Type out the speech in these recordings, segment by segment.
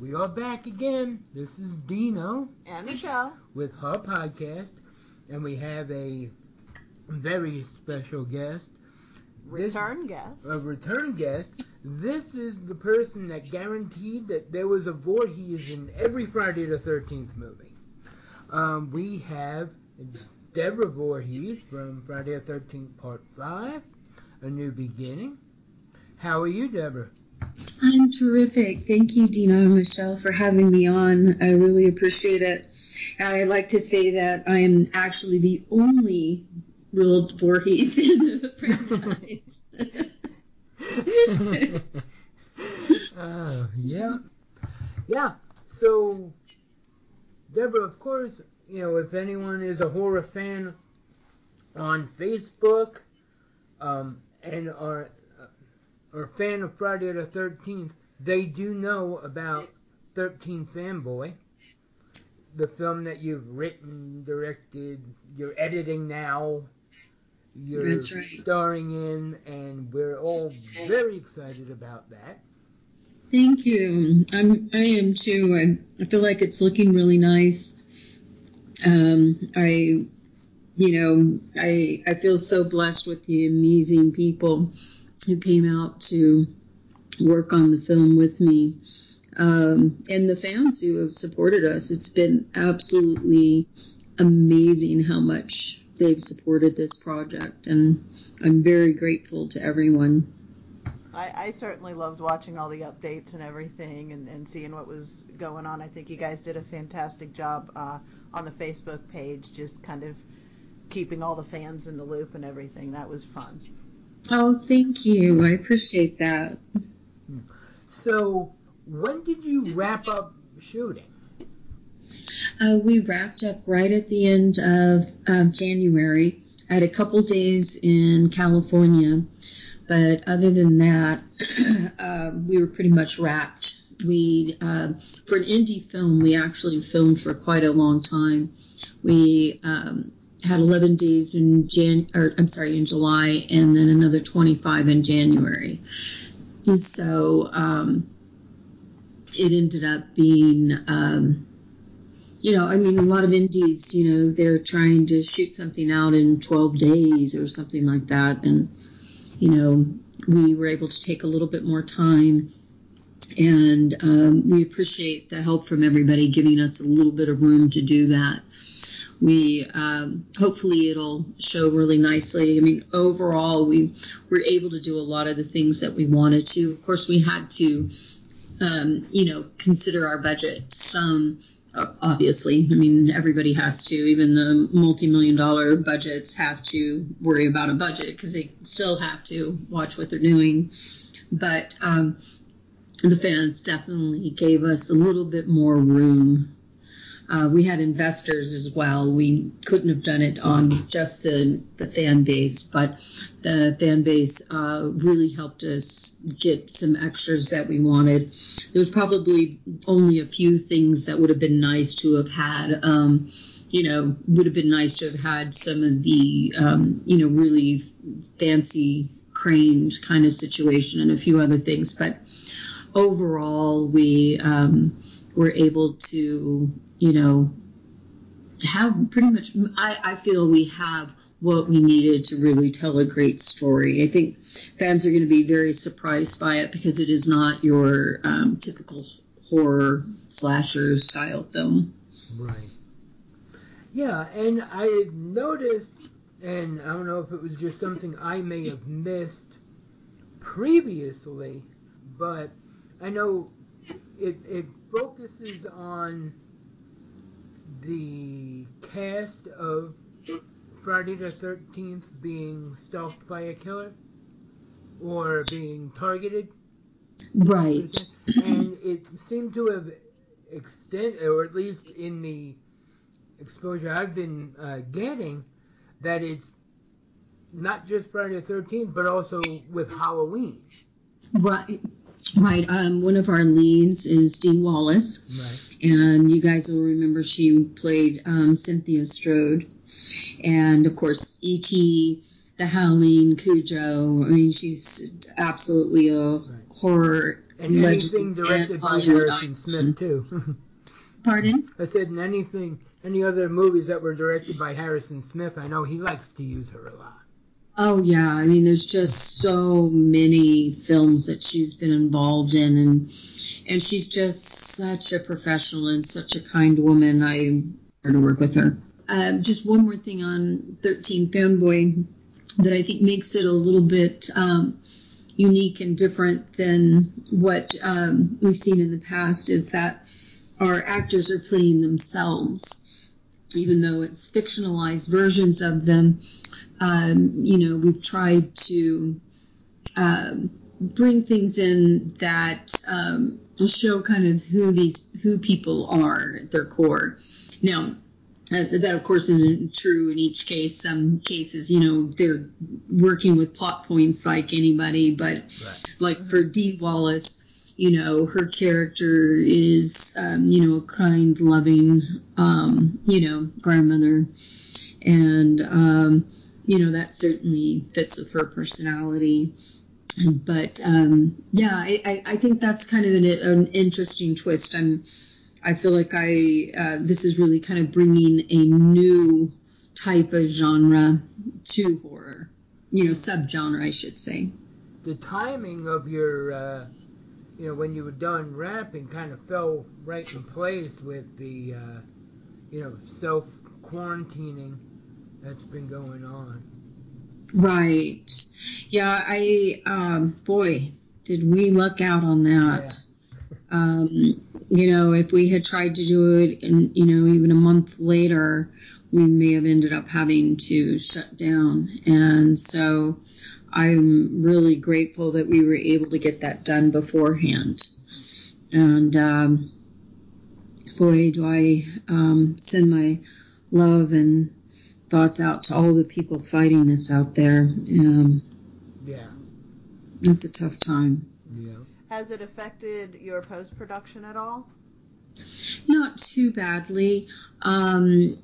We are back again. This is Dino And Michelle. with her podcast, and we have a very special guest. This- Return guest. A return guest. This is the person that guaranteed that there was a Voorhees in every Friday the 13th movie. Um, we have Deborah Voorhees from Friday the 13th Part 5, A New Beginning. How are you, Deborah? I'm terrific. Thank you, Dino and Michelle, for having me on. I really appreciate it. I'd like to say that I am actually the only real Voorhees in the franchise. uh, yeah. Yeah. So, Deborah, of course, you know, if anyone is a horror fan on Facebook um, and are, are a fan of Friday the 13th, they do know about 13 Fanboy, the film that you've written, directed, you're editing now, you're right. starring in, and we're all very excited about that. Thank you. I'm. I am too. I, I feel like it's looking really nice. Um, I, you know, I I feel so blessed with the amazing people who came out to work on the film with me, um, and the fans who have supported us. It's been absolutely amazing how much they've supported this project, and I'm very grateful to everyone. I, I certainly loved watching all the updates and everything and, and seeing what was going on. I think you guys did a fantastic job uh, on the Facebook page, just kind of keeping all the fans in the loop and everything. That was fun. Oh, thank you. I appreciate that. So, when did you wrap up shooting? Uh, we wrapped up right at the end of um, January. I had a couple days in California, but other than that, um, we were pretty much wrapped. We uh, for an indie film, we actually filmed for quite a long time. We um, had 11 days in Jan, or I'm sorry, in July, and then another 25 in January. And so um, it ended up being. Um, you know, I mean, a lot of indies, you know, they're trying to shoot something out in 12 days or something like that. And, you know, we were able to take a little bit more time. And um, we appreciate the help from everybody giving us a little bit of room to do that. We um, hopefully it'll show really nicely. I mean, overall, we were able to do a lot of the things that we wanted to. Of course, we had to, um, you know, consider our budget. Some obviously. I mean, everybody has to. Even the multi-million dollar budgets have to worry about a budget because they still have to watch what they're doing. But um, the fans definitely gave us a little bit more room. Uh, we had investors as well. We couldn't have done it on just the, the fan base, but the fan base uh, really helped us get some extras that we wanted. There was probably only a few things that would have been nice to have had. Um, you know, would have been nice to have had some of the, um, you know, really fancy craned kind of situation and a few other things. But overall, we um, were able to, you know, have pretty much, I, I feel we have what we needed to really tell a great story. I think fans are going to be very surprised by it because it is not your um, typical horror slasher style film. Right. Yeah, and I noticed, and I don't know if it was just something I may have missed previously, but I know it, it focuses on the cast of Friday the 13th being stalked by a killer or being targeted. Right. And it seemed to have extended, or at least in the exposure I've been uh, getting, that it's not just Friday the 13th, but also with Halloween. Right. Right. Um, one of our leads is Dee Wallace. Right. And you guys will remember she played um, Cynthia Strode. And of course, E.T., The Howling, Cujo. I mean, she's absolutely a Right. horror And legend anything directed by Harrison. Smith, too. Pardon? I said, and anything, any other movies that were directed by Harrison Smith, I know he likes to use her a lot. Oh yeah, I mean, there's just so many films that she's been involved in, and and she's just such a professional and such a kind woman. I her to work with her. Um, just one more thing on 13 Fanboy that I think makes it a little bit um, unique and different than what um, we've seen in the past is that our actors are playing themselves, even though it's fictionalized versions of them um, you know, we've tried to um, bring things in that um, show kind of who these who people are at their core. Now, uh, that of course isn't true in each case. Some cases, you know, they're working with plot points like anybody, but Right. like for Dee Wallace, you know, her character is, um, you know, a kind, loving, um, you know, grandmother, and um, you know that certainly fits with her personality. But um, yeah, I, I, think that's kind of an, an interesting twist. I'm, I feel like I uh, this is really kind of bringing a new type of genre to horror, you know, subgenre, I should say. The timing of your, uh, you know, when you were done wrapping kind of fell right in place with the, uh, you know, self quarantining that's been going on. Right. Yeah, I um boy, did we luck out on that. Um, you know, if we had tried to do it and you know, even a month later, we may have ended up having to shut down. And so I'm really grateful that we were able to get that done beforehand. And um boy, do I um send my love and thoughts out to all the people fighting this out there. Um, Yeah. it's a tough time. Yeah. Has it affected your post production at all? Not too badly. Um,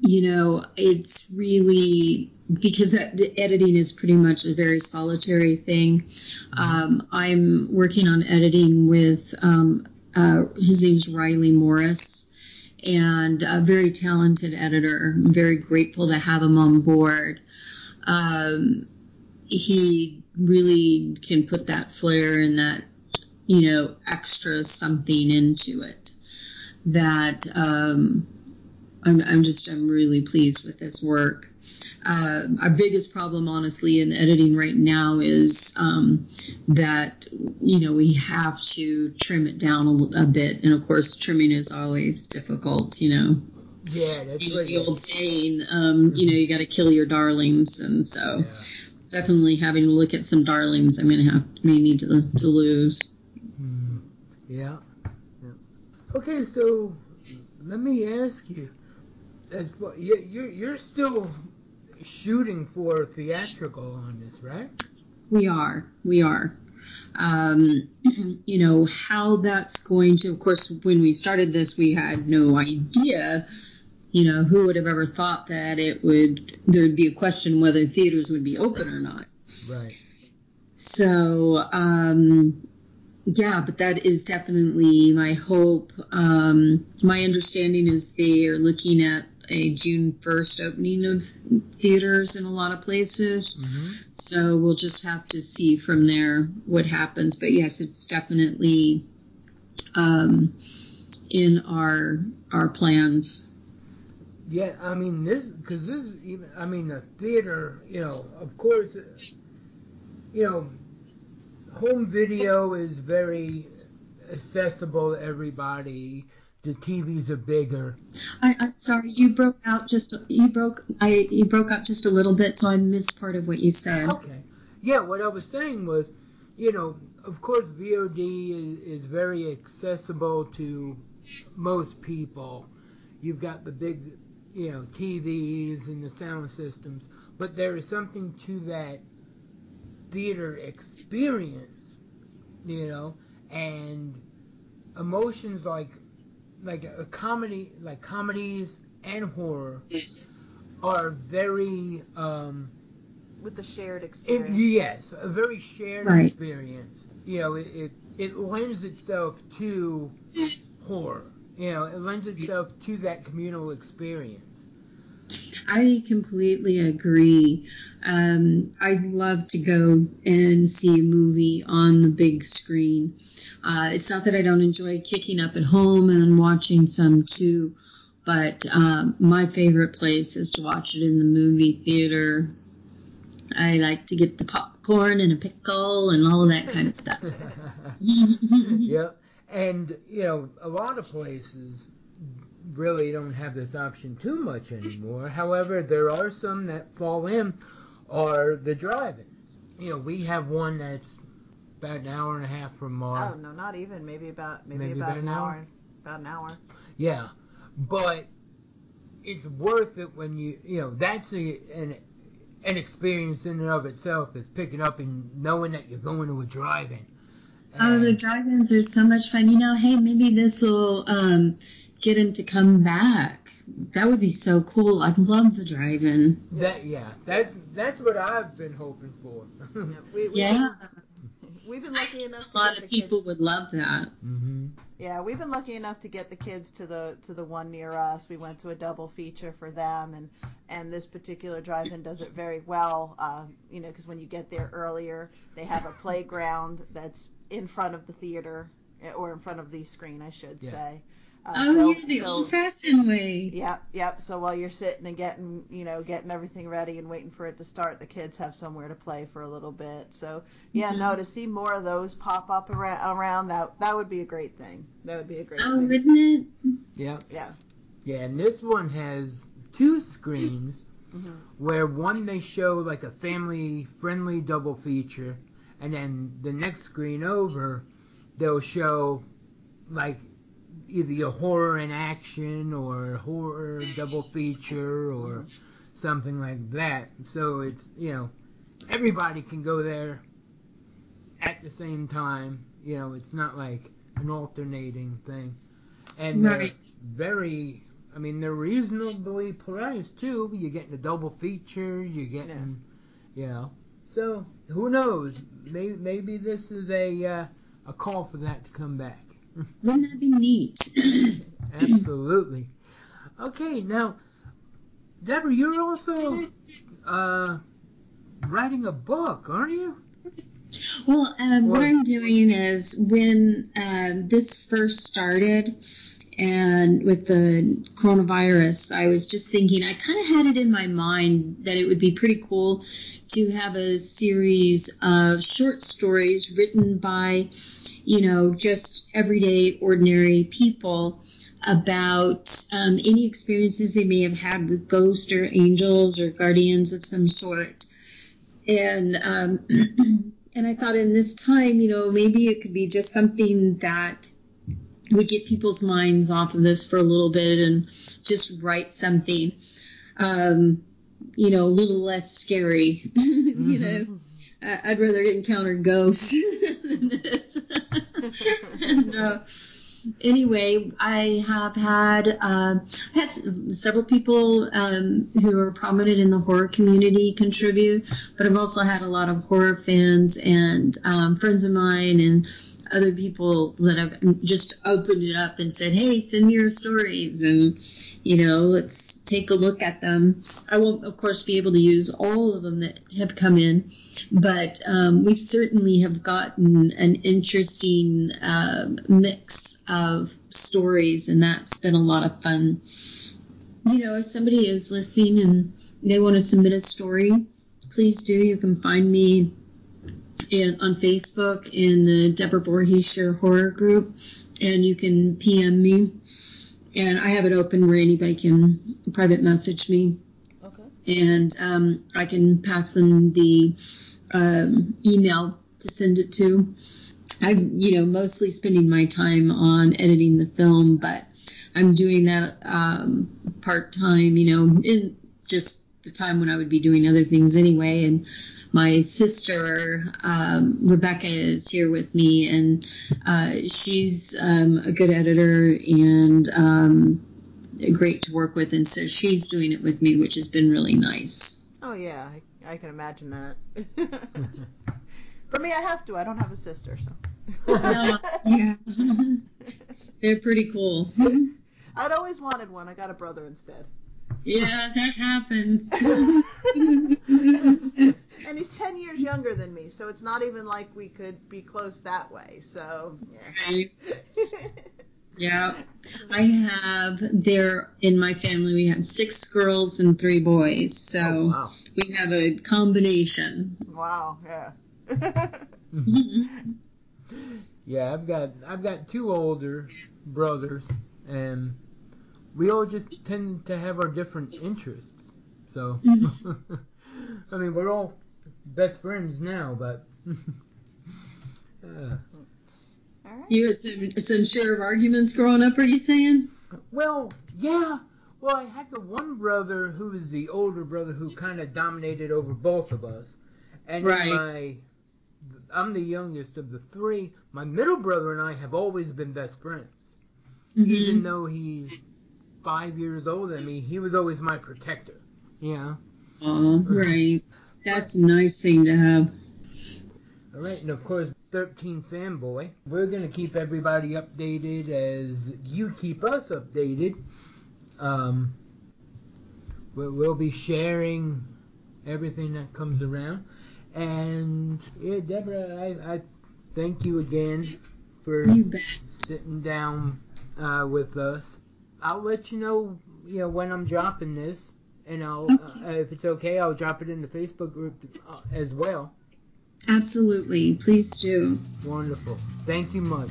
you know, it's really because ed- editing is pretty much a very solitary thing. Um, I'm working on editing with um, uh, his name's Riley Morris, and a very talented editor. I'm very grateful to have him on board. Um, he really can put that flair and that you know extra something into it that um, I'm, I'm just I'm really pleased with this work. Uh, our biggest problem, honestly, in editing right now is um, that you know we have to trim it down a bit, and of course, trimming is always difficult. You know, Yeah, that's the old saying, um, you know, you got to kill your darlings, and so Yeah. definitely having to look at some darlings. I'm gonna have may need to to lose. Hmm. Yeah. yeah. Okay, so let me ask you, as you you're you're still shooting for theatrical on this, right? We are. We are. Um, you know, how that's going to, of course, when we started this, we had no idea, you know, who would have ever thought that it would, there would be a question whether theaters would be open or not. Right. So, um, yeah, but that is definitely my hope. Um, my understanding is they are looking at a June 1st opening of theaters in a lot of places. Mm-hmm. So we'll just have to see from there what happens. But yes, it's definitely um, in our our plans. Yeah, I mean this because this is even. I mean the theater. You know, of course, you know, home video is very accessible to everybody. The TVs are bigger. I, I'm sorry, you broke out just you broke I you broke up just a little bit, so I missed part of what you said. Okay. Yeah, what I was saying was, you know, of course, VOD is, is very accessible to most people. You've got the big, you know, TVs and the sound systems, but there is something to that theater experience, you know, and emotions like like a comedy, like comedies and horror are very um, with the shared it, experience. yes, a very shared Right. experience. You know, it, it it lends itself to horror. You know, it lends itself to that communal experience. I completely agree. Um, I'd love to go and see a movie on the big screen. Uh, it's not that I don't enjoy kicking up at home and watching some too, but um, my favorite place is to watch it in the movie theater. I like to get the popcorn and a pickle and all of that kind of stuff. yep. And you know, a lot of places really don't have this option too much anymore. However, there are some that fall in are the drive-ins. You know, we have one that's about an hour and a half from our Oh no, not even. Maybe about maybe, Maybe about, about an an hour? hour. About an hour. Yeah, but it's worth it when you you know that's a, an an experience in and of itself is picking up and knowing that you're going to a drive-in. Oh, the And drive-ins are so much fun. You know, hey, maybe this will um, get him to come back. That would be so cool. I'd love the drive-in. that yeah, that's that's what I've been hoping for. Yeah, we, we, Yeah, We've been lucky enough to a lot get of the people kids. would love that. hmm Yeah, we've been lucky enough to get the kids to the to the one near us. We went to a double feature for them, and and this particular drive-in does it very well. Uh, you know, because when you get there earlier, they have a playground that's in front of the theater or in front of the screen, I should Yeah. say. Uh, Oh, so- yeah, the so- old-fashioned way. Yep, yep. So while you're sitting and getting, you know, getting everything ready and waiting for it to start, the kids have somewhere to play for a little bit. So yeah, Mhm. no, to see more of those pop up around, around that that would be a great thing. That would be a great thing. Oh, thing. wouldn't it? Yeah. Yeah. Yeah, and this one has two screens hmm where one they show like a family friendly double feature and then the next screen over they'll show like either a horror in action or horror double feature or something like that. So it's you know everybody can go there at the same time. You know, it's not like an alternating thing. And Right. very I mean they're reasonably priced too. You're getting a double feature, you're getting you know. So who knows? Maybe maybe this is a uh, a call for that to come back. Wouldn't that be neat? Absolutely. Okay, now, Deborah, you're also uh, writing a book, aren't you? Well, um, what I'm doing is when um, this first started, and with the coronavirus, I was just thinking, I kind of had it in my mind that it would be pretty cool to have a series of short stories written by, you know, just everyday, ordinary people about um, any experiences they may have had with ghosts or angels or guardians of some sort. And um, and I thought in this time, you know, maybe it could be just something that would get people's minds off of this for a little bit and just write something, um, you know, a little less scary. you know, I- I'd rather encounter ghosts than this. and uh, anyway, I have had uh, had several people um, who are prominent in the horror community contribute, but I've also had a lot of horror fans and um, friends of mine and other people that have just opened it up and said, "Hey, send me your stories," and you know, let's take a look at them. I won't, of course, be able to use all of them that have come in, but um, we certainly have gotten an interesting um mix of stories, and that's been a lot of fun. You know, if somebody is listening and they want to submit a story, please do. You can find me in, on Facebook in the Deborah Voorhees Horror Group, and you can PM me. And I have it open where anybody can private message me Okay. and um, I can pass them the um, email to send it to. I'm, you know, mostly spending my time on editing the film, but I'm doing that um, part time, you know, in just the time when I would be doing other things anyway. And my sister um, Rebecca is here with me, and uh, she's um, a good editor and um, great to work with, and so she's doing it with me, which has been really nice. Oh yeah, I, I can imagine that. For me, I have to. I don't have a sister, so. No, yeah, they're pretty cool. I'd always wanted one. I got a brother instead. Yeah, that happens. And he's 10 years younger than me, so it's not even like we could be close that way. So, yeah. Right. Yeah, I have there in my family. We have six girls and three boys, so Oh, wow. we have a combination. wow, yeah. Yeah, I've got I've got two older brothers, and we all just tend to have our different interests. So, I mean, we're all best friends now, but. uh, All right. You had some, some share of arguments growing up. Are you saying? well, yeah. Well, I had the one brother who was the older brother who kind of dominated over both of us, and Right. my. I'm the youngest of the three. My middle brother and I have always been best friends. even Mhm. though he's five years older than me, he was always my protector. Yeah. Oh, right. That's a nice thing to have. All right, and of course, 13 fanboy. We're gonna keep everybody updated as you keep us updated. Um, we'll, we'll be sharing everything that comes around. And yeah, Deborah, I, I thank you again for You sitting down uh, with us. I'll let you know, you know, when I'm dropping this, and I'll, uh, if it's okay, I'll drop it in the Facebook group uh, as well. Absolutely. Please do. Wonderful. Thank you much.